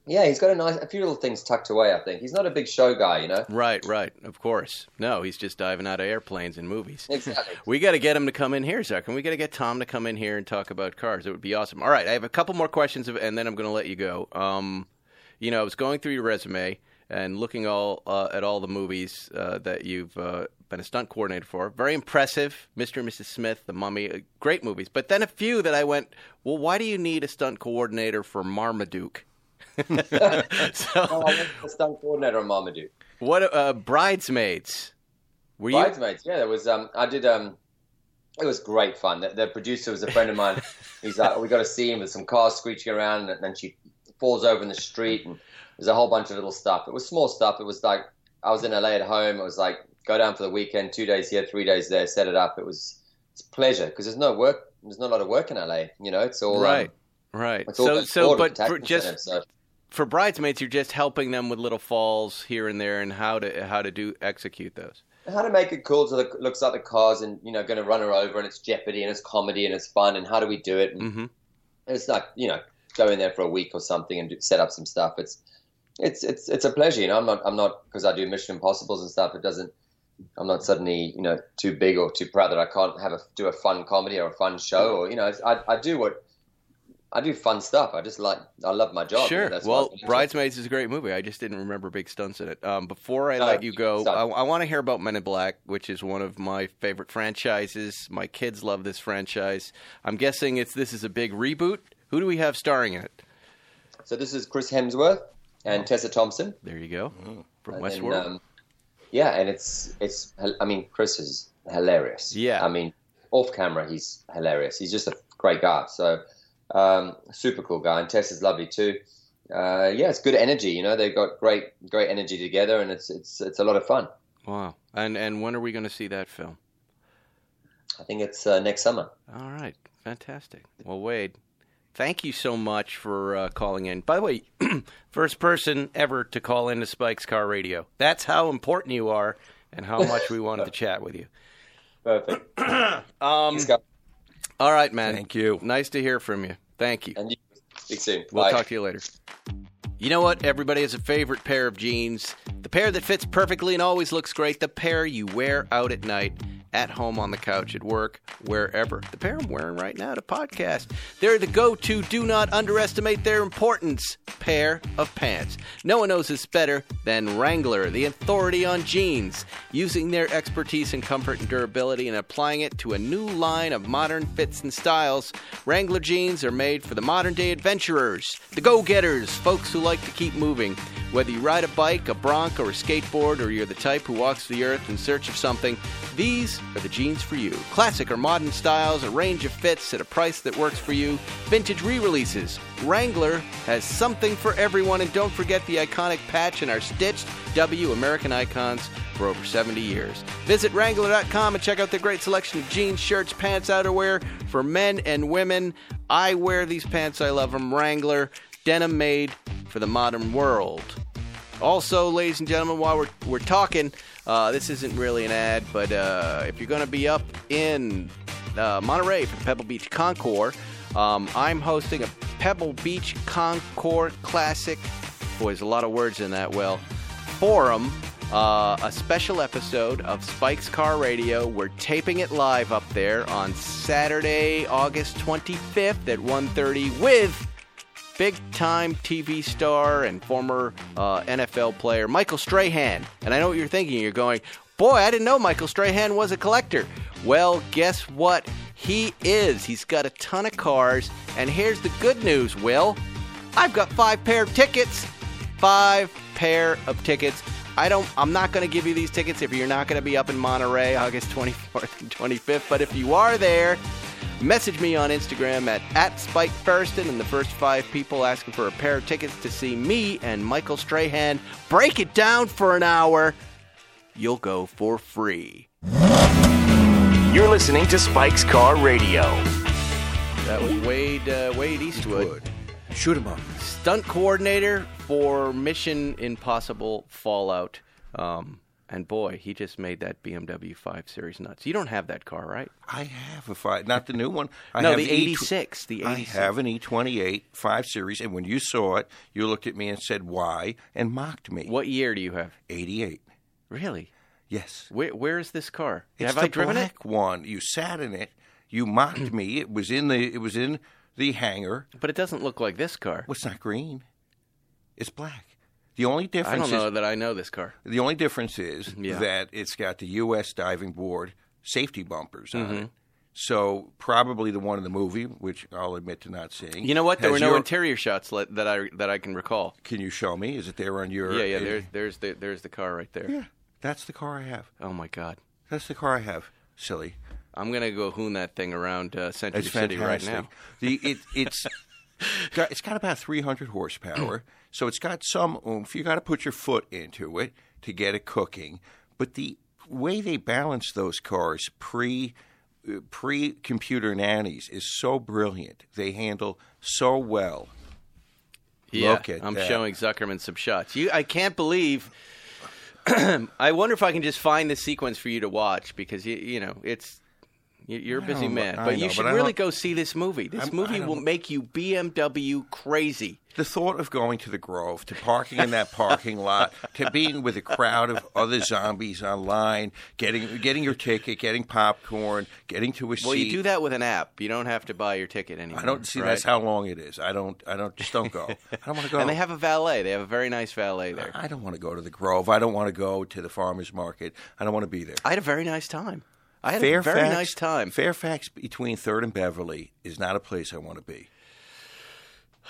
Yeah, he's got a nice, a few little things tucked away. I think he's not a big show guy. You know. Right, right. Of course. No, he's just diving out of airplanes and movies. Exactly. We got to get him to come in here, Zach. And We got to get Tom to come in here and talk about cars. It would be awesome. All right, I have a couple more questions, of- and then I'm going to let you go. Um, you know, I was going through your resume and looking all uh, at all the movies uh, that you've uh, been a stunt coordinator for. Very impressive, Mr. and Mrs. Smith, The Mummy, uh, great movies. But then a few that I went, well, why do you need a stunt coordinator for Marmaduke? Oh, so, I was the stunt coordinator on Marmaduke. what uh, bridesmaids? Were you? Bridesmaids. Yeah, there was. Um, I did. Um, it was great fun. The, the producer was a friend of mine. He's like, we got a scene with some cars screeching around, and then she falls over in the street, and there's a whole bunch of little stuff. It was small stuff. It was like I was in LA at home. It was like go down for the weekend, two days here, three days there, set it up. It was it's pleasure because there's no work. There's not a lot of work in LA. You know, it's all right, um, Right, all So, so, but for just incentives, so. for bridesmaids, you're just helping them with little falls here and there, and how to how to do execute those. how to make it cool so that it looks like the car's and you know going to run her over and it's jeopardy and it's comedy and it's fun and how do we do it and hmm it's like you know go in there for a week or something and do, set up some stuff it's it's it's it's a pleasure you know i'm not i'm not because i do mission impossibles and stuff it doesn't i'm not suddenly you know too big or too proud that i can't have a do a fun comedy or a fun show or you know i i do what I do fun stuff. I just like I love my job. Sure. That's well, what I do. Bridesmaids is a great movie. I just didn't remember big stunts in it. Um, before I No, let you go, sorry. I, I want to hear about Men in Black, which is one of my favorite franchises. My kids love this franchise. I'm guessing it's this is a big reboot. Who do we have starring in it? So this is Chris Hemsworth and Tessa Thompson. There you go. From And Westworld. then, um, yeah, and it's it's. I mean, Chris is hilarious. Yeah. I mean, off camera, he's hilarious. He's just a great guy. So um, super cool guy, and Tess is lovely too. Uh, yeah, it's good energy. You know, they've got great great energy together, and it's it's it's a lot of fun. Wow. And and when are we going to see that film? I think it's uh, next summer. All right. Fantastic. Well, Wade, thank you so much for uh, calling in. By the way, first person ever to call into Spike's Car Radio. That's how important you are and how much we wanted to chat with you. Perfect. Um, Thanks, guys. all right, man. Thank you. Nice to hear from you. Thank you. And you. Speak soon. We'll Bye. talk to you later. You know what? Everybody has a favorite pair of jeans. The pair that fits perfectly and always looks great. The pair you wear out at night, at home, on the couch, at work, wherever. The pair I'm wearing right now to podcast. They're the go to, do not underestimate their importance pair of pants. No one knows this better than Wrangler, the authority on jeans, using their expertise in comfort and durability and applying it to a new line of modern fits and styles. Wrangler jeans are made for the modern day adventurers, the go getters, folks who like to keep moving. Whether you ride a bike, a bronc, or a skateboard, or you're the type who walks the earth in search of something, these are the jeans for you. Classic or modern styles, a range of fits at a price that works for you, vintage re releases. Wrangler has something for everyone, and don't forget the iconic patch in our stitched W American icons for over 70 years. Visit Wrangler.com and check out the great selection of jeans, shirts, pants, outerwear for men and women. I wear these pants, I love them. Wrangler, denim made for the modern world. Also, ladies and gentlemen, while we're, we're talking, uh, this isn't really an ad, but uh, if you're going to be up in uh, Monterey for Pebble Beach Concours, um, I'm hosting a Pebble Beach Concours Classic. Boy, there's a lot of words in that. Well, forum, uh, a special episode of Spike's Car Radio. We're taping it live up there on Saturday, August 25th at 1:30 with big time TV star and former uh, NFL player Michael Strahan. And I know what you're thinking. You're going, boy, I didn't know Michael Strahan was a collector. Well, guess what? He is. He's got a ton of cars. And here's the good news, Will. I've got five pair of tickets. Five pair of tickets. I don't. I'm not going to give you these tickets if you're not going to be up in Monterey August 24th and 25th. But if you are there, Message me on Instagram at, at Spike Feresten, and the first five people asking for a pair of tickets to see me and Michael Strahan break it down for an hour, you'll go for free. You're listening to Spike's Car Radio. That was Wade uh, Wade Eastwood, Good. Shoot him up. stunt coordinator for Mission Impossible Fallout. Um, and boy, he just made that BMW 5 Series nuts. You don't have that car, right? I have a five, not the new one. I no, have the E 86. The 86. I have an E28 5 Series, and when you saw it, you looked at me and said, why? And mocked me. What year do you have? 88. Really? Yes. Where, where is this car? It's have the I driven it? one. You sat in it. You mocked me. It was in the. It was in the hangar. But it doesn't look like this car. Well, it's not green. It's black. The only difference I don't know is that I know this car. the only difference is Yeah. that it's got the U.S. Diving Board safety bumpers on Mm-hmm. it. So probably the one in the movie, which I'll admit to not seeing. You know what? There were no your- interior shots let, that I that I can recall. Can you show me? Is it there on your? Yeah, yeah. uh, There's there's the there's the car right there. yeah, that's the car I have. Oh my God, That's the car I have. Silly. I'm gonna go hoon that thing around uh, Century City right now. The it it's got, it's got about 300 horsepower, so it's got some um, oomph. You got to put your foot into it to get it cooking. But the way they balance those cars pre uh, pre computer nannies is so brilliant. They handle so well. Yeah, Look at I'm that. showing Zuckerman some shots. You, I can't believe. I wonder if I can just find the sequence for you to watch because you you know it's. You- You're a busy man, I but you know, should but really go see this movie. This I'm- movie will make you BMW crazy. The thought of going to the Grove, to parking in that parking lot, to being with a crowd of other zombies online, getting getting your ticket, getting popcorn, getting to a Well, seat. Well, you do that with an app. You don't have to buy your ticket anymore. I don't see right? that's how long it is. I don't. I don't. Just don't go. I don't want to go. And they have a valet. They have a very nice valet there. I don't want to go to the Grove. I don't want to go to the farmers market. I don't want to be there. I had a very nice time. I had Fairfax, a very nice time. Fairfax between Third and Beverly is not a place I want to be.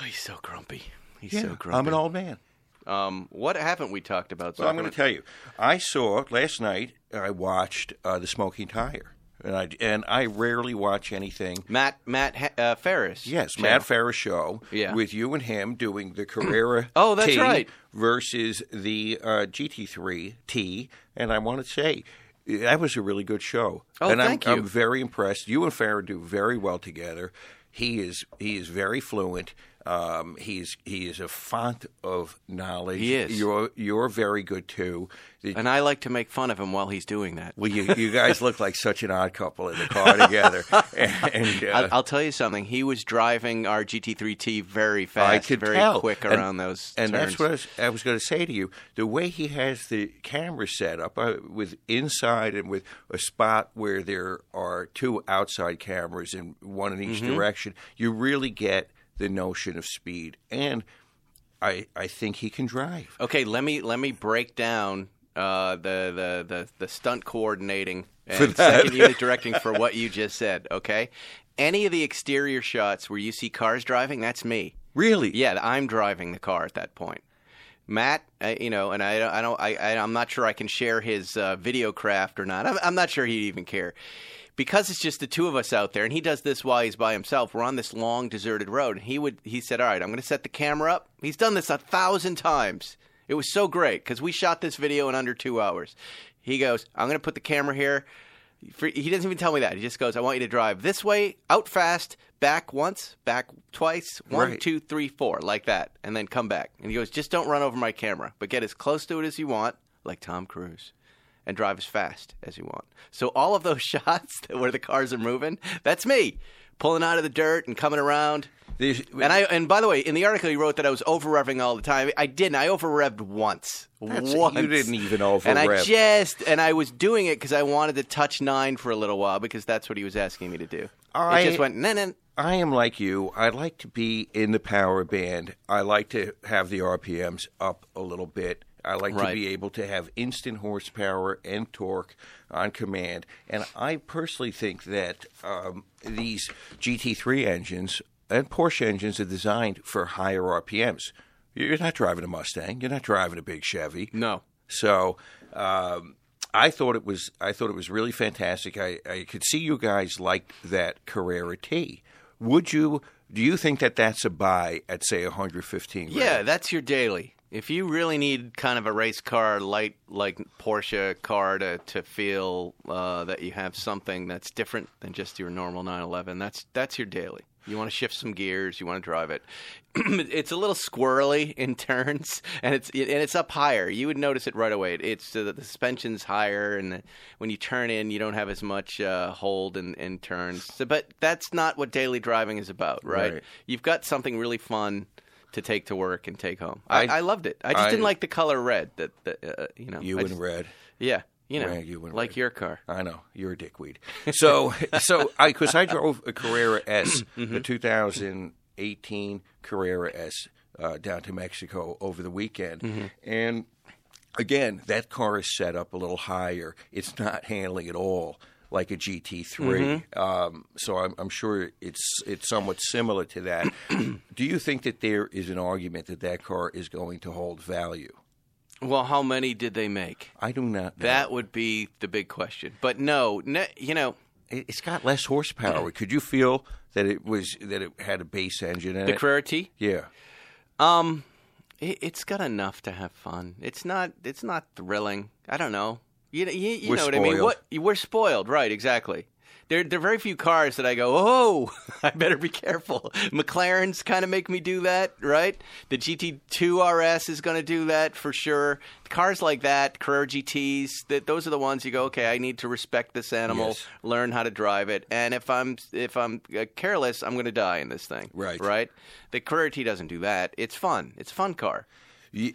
Oh, he's so grumpy. He's Yeah, so grumpy. I'm an old man. Um, what haven't we talked about? So I'm going to tell you. I saw last night. I watched uh, the Smoking Tire. and I and I rarely watch anything. Matt Matt uh, Farah. Yes, channel. Matt Farah show Yeah. with you and him doing the Carrera. Oh, that's T right. Versus the uh, GT3 T, and I want to say that was a really good show. Oh, and thank I'm, you. I'm very impressed. You and Farah do very well together. He is he is very fluent. Um, he's he is a font of knowledge. He is. You're you're very good too. The- And I like to make fun of him while he's doing that. well, you, you guys look like such an odd couple in the car together. And, uh, I'll, I'll tell you something. He was driving our GT3T very fast, I could very tell. quick And- around those And turns. that's what I was, I was going to say to you. The way he has the camera set up uh, with inside and with a spot where there are two outside cameras and one in each Mm-hmm. direction, you really get the notion of speed. And I I think he can drive. Okay, let me let me break down uh, the, the the the stunt coordinating and second unit directing for what you just said. Okay, any of the exterior shots where you see cars driving, that's me. Really? Yeah, I'm driving the car at that point. Matt, uh, you know, and I, I don't, I, I, am not sure I can share his uh, video craft or not. I'm, I'm not sure he'd even care, because it's just the two of us out there, and he does this while he's by himself. We're on this long deserted road, and he would, he said, "All right, I'm going to set the camera up." He's done this a thousand times. It was so great because we shot this video in under two hours. He goes, "I'm going to put the camera here." He doesn't even tell me that. He just goes, "I want you to drive this way, out fast, back once, back twice, one, Right. two, three, four, like that, and then come back." And he goes, "Just don't run over my camera, but get as close to it as you want, like Tom Cruise, and drive as fast as you want." So all of those shots that where the cars are moving, that's me pulling out of the dirt and coming around. There's- And I and by the way, in the article he wrote that I was over revving all the time. I didn't. I over revved once. That's- you didn't even over And I just and I was doing it because I wanted to touch nine for a little while because that's what he was asking me to do. I- it just went nah, nah. I am like you. I like to be in the power band. I like to have the RPMs up a little bit. I like to be able to have instant horsepower and torque on command. And I personally think that um, these GT3 engines and Porsche engines are designed for higher RPMs. You're not driving a Mustang. You're not driving a big Chevy. No. So um, I thought it was I thought it was really fantastic. I, I could see you guys like that Carrera T. Would you? Do you think that that's a buy at say 115? grand? Yeah, that's your daily. If you really need kind of a race car, light like Porsche car to to feel uh, that you have something that's different than just your normal 911, that's that's your daily. You want to shift some gears, you want to drive it. it's a little squirrely in turns, and it's and it's up higher. You would notice it right away. It's uh, the suspension's higher, and the, when you turn in, you don't have as much uh, hold in, in turns. So, but that's not what daily driving is about, right? Right. You've got something really fun to take to work and take home. I, I- I, loved it. I just I- didn't like the color red. That, that uh, you know, you just- red. Yeah, you know, you in like red. your car. I know you're a dickweed. So, so I because I drove a Carrera S, Mm-hmm. the 2018 Carrera S, uh, down to Mexico over the weekend, Mm-hmm. and again, that car is set up a little higher. It's not handling at all like a GT3. Mm-hmm. Um, so I'm, I'm sure it's it's somewhat similar to that. Do you think that there is an argument that that car is going to hold value? Well, how many did they make? I do not. Know. That would be the big question. But no, you know, It- it's got less horsepower. Could you feel that it was that it had a base engine in the it? Carrera T. yeah. Um, it, it's got enough to have fun. It's not. It's not thrilling. I don't know. You know, you, you know what I mean. What we're spoiled, right? Exactly. There, there are very few cars that I go, oh, I better be careful. McLarens kind of make me do that, right? The GT2 RS is going to do that for sure. Cars like that, Carrera GTs, that those are the ones you go, okay, I need to respect this animal, Yes. learn how to drive it, and if I'm if I'm uh, careless, I'm going to die in this thing, Right. Right. The Carrera T doesn't do that. It's fun. It's a fun car. You,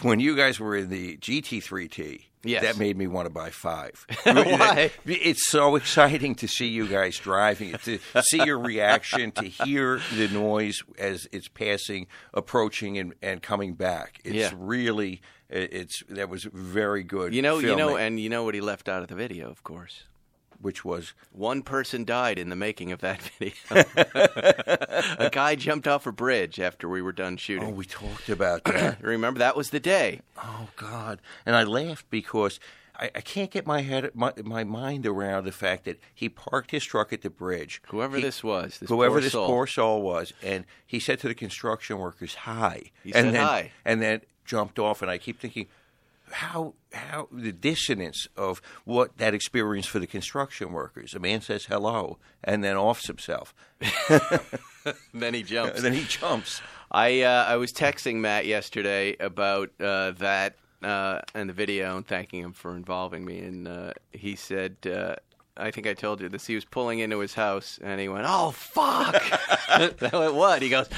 when you guys were in the GT3T, Yes. that made me want to buy five. Why? It's so exciting to see you guys driving it, to see your reaction, to hear the noise as it's passing, approaching, and, and coming back. It's Yeah. really, it's that was very good. You know, you know, and you know what he left out of the video, of course. which was One person died in the making of that video. a guy jumped off a bridge after we were done shooting. oh, we talked about that. Remember that was the day. Oh God! And I laughed because I, I can't get my head my, my mind around the fact that he parked his truck at the bridge. Whoever He- this was, this whoever poor this soul. poor soul was, and he said to the construction workers, "Hi," He and said then, hi. and then jumped off. And I keep thinking, how how the dissonance of what that experience for the construction workers. A man says hello and then offs himself, then he jumps. and then he jumps. I uh, I was texting Matt yesterday about uh, that uh, and the video and thanking him for involving me, and uh, he said. Uh, I think I told you this. He was pulling into his house, and he went, "Oh fuck!" I went, "What?" He goes,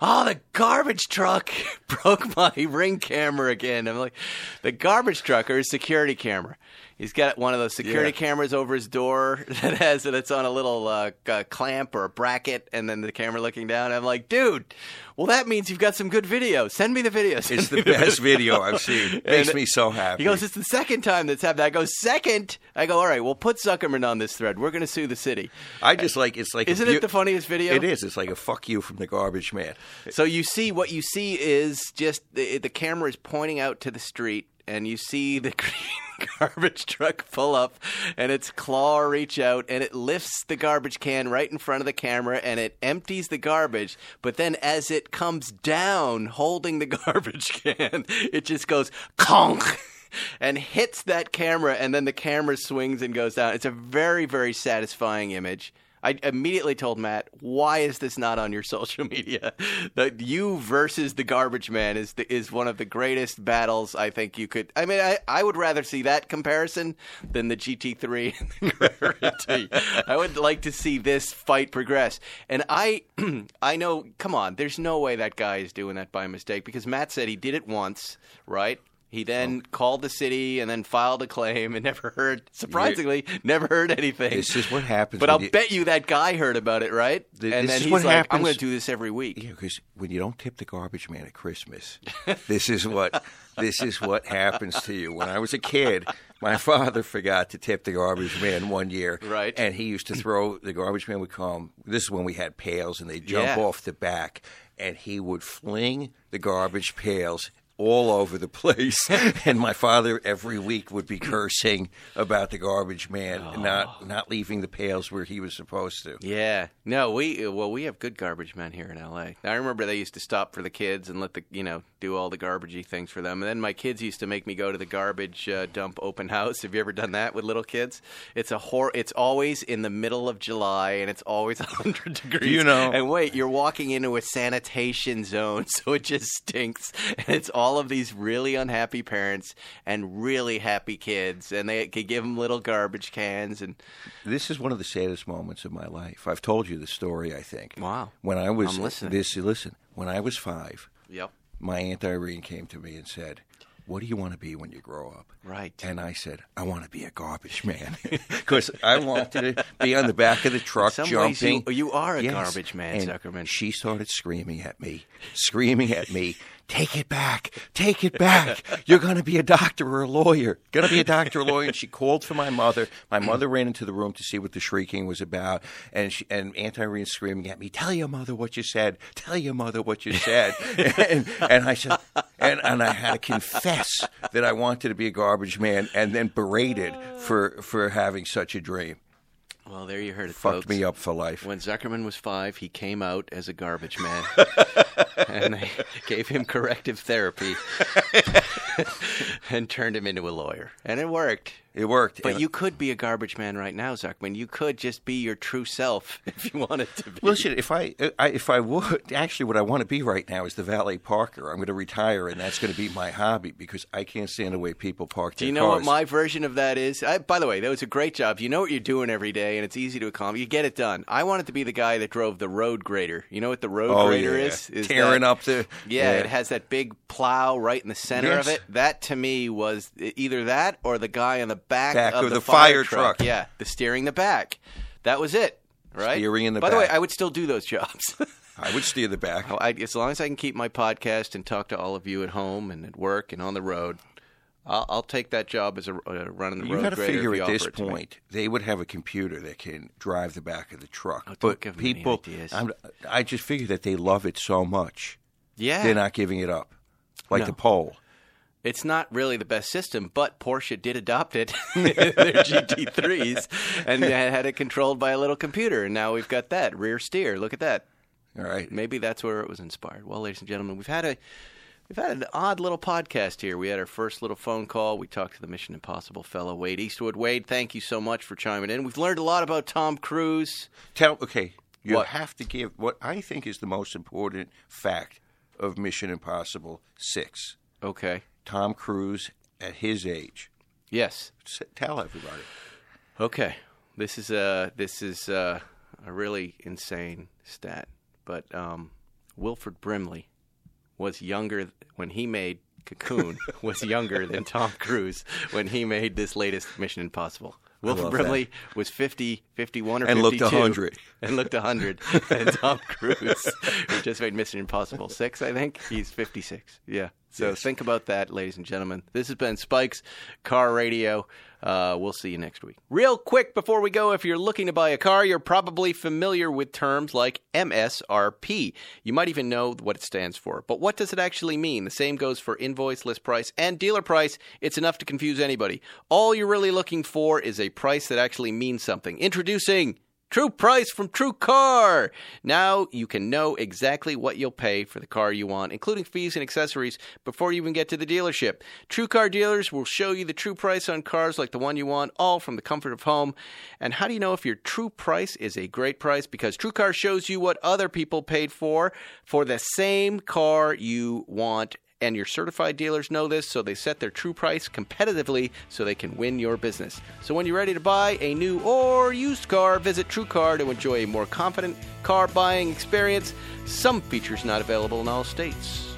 "Oh, the garbage truck broke my ring camera again." I'm like, "The garbage truck or his security camera?" He's got one of those security Yeah. cameras over his door that has it. It's on a little uh, c- clamp or a bracket, and then the camera looking down. I'm like, dude, well, that means you've got some good video. Send me the video. Send It's me the best video I've seen. Makes And me so happy. He goes, it's the second time that's happened. I go, second? I go, all right, well, put Zuckerman on this thread. We're going to sue the city. I just like it's like Isn't beau- it the funniest video? It is. It's like a fuck you from the garbage man. So you see, what you see is just the, the camera is pointing out to the street, and you see the green garbage truck pull up, and its claw reach out, and it lifts the garbage can right in front of the camera, and it empties the garbage. But then, as it comes down, holding the garbage can, it just goes conk. And hits that camera, and then the camera swings and goes down. It's a very, very satisfying image. I immediately told Matt, "Why is this not on your social media? The you versus the garbage man is the, is one of the greatest battles I think you could. I mean, I, I would rather see that comparison than the GT3 and the Carrera would like to see this fight progress. And I I know, come on, there's no way that guy is doing that by mistake because Matt said he did it once, right? He then called the city and then filed a claim and never heard, surprisingly, never heard anything. This is what happens But I'll you- bet you that guy heard about it, right? Th- and this then is he's what like, "I'm going to do this every week." Yeah, because when you don't tip the garbage man at Christmas, this is what this is what happens to you. When I was a kid, my father forgot to tip the garbage man one year, Right. And he used to throw the garbage man would come. This is when we had pails, and they jump Yeah. off the back, and he would fling the garbage pails. All over the place, and my father every week would be cursing about the garbage man not not leaving the pails where he was supposed to. Yeah. No, we well we have good garbage men here in LA. I remember they used to stop for the kids and let the you know do all the garbagey things for them. And then my kids used to make me go to the garbage uh, dump open house. Have you ever done that with little kids? It's a hor- It's always in the middle of July and it's always 100 degrees. You know- And wait, you're walking into a sanitation zone, so it just stinks. And it's all of these really unhappy parents and really happy kids, and they could give them little garbage cans and This is one of the saddest moments of my life. I've told you the story, I think. Wow. When I was I'm listening. this listen, when I was 5, yep. my aunt Irene came to me and said, "What do you want to be when you grow up?" Right. And I said, "I want to be a garbage man because I wanted to be on the back of the truck jumping." you- you are a Yes. garbage man, And Zuckerman. She started screaming at me, screaming at me, "Take it back! Take it back! You're going to be a doctor or a lawyer. Going to be a doctor or a lawyer." And she called for my mother. My mother ran into the room to see what the shrieking was about, and she, and Aunt Irene screaming at me, "Tell your mother what you said. Tell your mother what you said." and, and I said, and, and I had to confess that I wanted to be a garbage man, and then berated for for having such a dream. Well, there you heard it, Fucked folks. me up for life. When Zuckerman was five, he came out as a garbage man, and they gave him corrective therapy and turned him into a lawyer, and it worked. It worked. But And- you could be a garbage man right now, Zuckerman. You could just be your true self if you wanted to be. Listen, if I, I if I would actually, what I want to be right now is the valet parker. I'm going to retire, and that's going to be my hobby because I can't stand the way people park Do you know cars. what my version of that is? I, by the way, that was a great job. You know what you're doing every day, and it's easy to accomplish. You get it done. I wanted to be the guy that drove the road grader. You know what the road oh grader yeah, is? is tearing that- up the Yeah, it has that big plow right in the center Yes. of it. That to me was either that or the guy on the back, Back of, of the, the fire truck. truck. Yeah, the steering the back. That was it. Right. Steering in the back. By the way. I would still do those jobs. I would steer the back. I, as long as I can keep my podcast and talk to all of you at home and at work and on the road, I'll, I'll take that job as a uh, running the You road got to figure at this point they would have a computer that can drive the back of the truck. Oh, but give 'em any people, I just figure that they love it so much Yeah. they're not giving it up, like No. the pole. It's not really the best system, but Porsche did adopt it in their GT3s and had it controlled by a little computer. And now we've got that rear steer. Look at that. All right. Maybe that's where it was inspired. Well, ladies and gentlemen, we've had a we've had an odd little podcast here. We had our first little phone call. We talked to the Mission Impossible fellow Wade Eastwood. Wade, thank you so much for chiming in. We've learned a lot about Tom Cruise. Tell okay. You What? have to give what I think is the most important fact of Mission Impossible Six. Okay. Tom Cruise at his age. Yes. Tell everybody. Okay. This is a this is a, a really insane stat, but um, Wilford Brimley was younger when he made Cocoon. was younger than Tom Cruise when he made this latest Mission Impossible. Wilford Brimley was 50, 51 or And looked 52, 100. and looked 100. and Tom Cruise, who just made Mission Impossible 6, I think, he's 56. Yeah. So think about that, ladies and gentlemen. This has been Spike's Car Radio. Uh, we'll see you next week. Real quick before we go, if you're looking to buy a car, you're probably familiar with terms like MSRP. You might even know what it stands for. But what does it actually mean? The same goes for invoice, list price, and dealer price. It's enough to confuse anybody. All you're really looking for is a price that actually means something. Introducing True Price from True Car. Now you can know exactly what you'll pay for the car you want, including fees and accessories, before you even get to the dealership. True Car dealers will show you the true price on cars like the one you want, all from the comfort of home. And how do you know if your true price is a great price? Because True Car shows you what other people paid for for the same car you want and your certified dealers know this, so they set their true price competitively so they can win your business. So when you're ready to buy a new or used car, visit TrueCar to enjoy a more confident car buying experience. Some features not available in all states.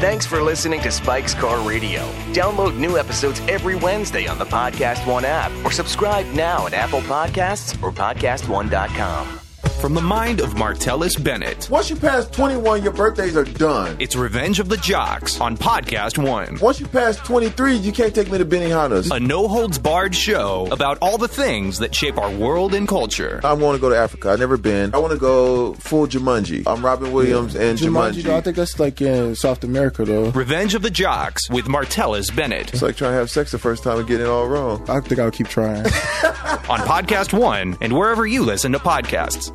Thanks for listening to Spike's Car Radio. Download new episodes every Wednesday on the Podcast One app or subscribe now at Apple Podcasts or PodcastOne.com. From the mind of Martellus Bennett, Once you pass 21, your birthdays are done. it's Revenge of the Jocks on Podcast One. Once you pass 23, you can't take me to Benihana's. A no holds barred show about all the things that shape our world and culture. I want to go to Africa. I've never been. I want to go full Jumanji. I'm Robin Williams and Jumanji. Jumanji, I think that's like in South America, though. Revenge of the Jocks with Martellus Bennett It's like trying to have sex the first time and getting it all wrong. I think I'll keep trying. on Podcast One and wherever you listen to podcasts.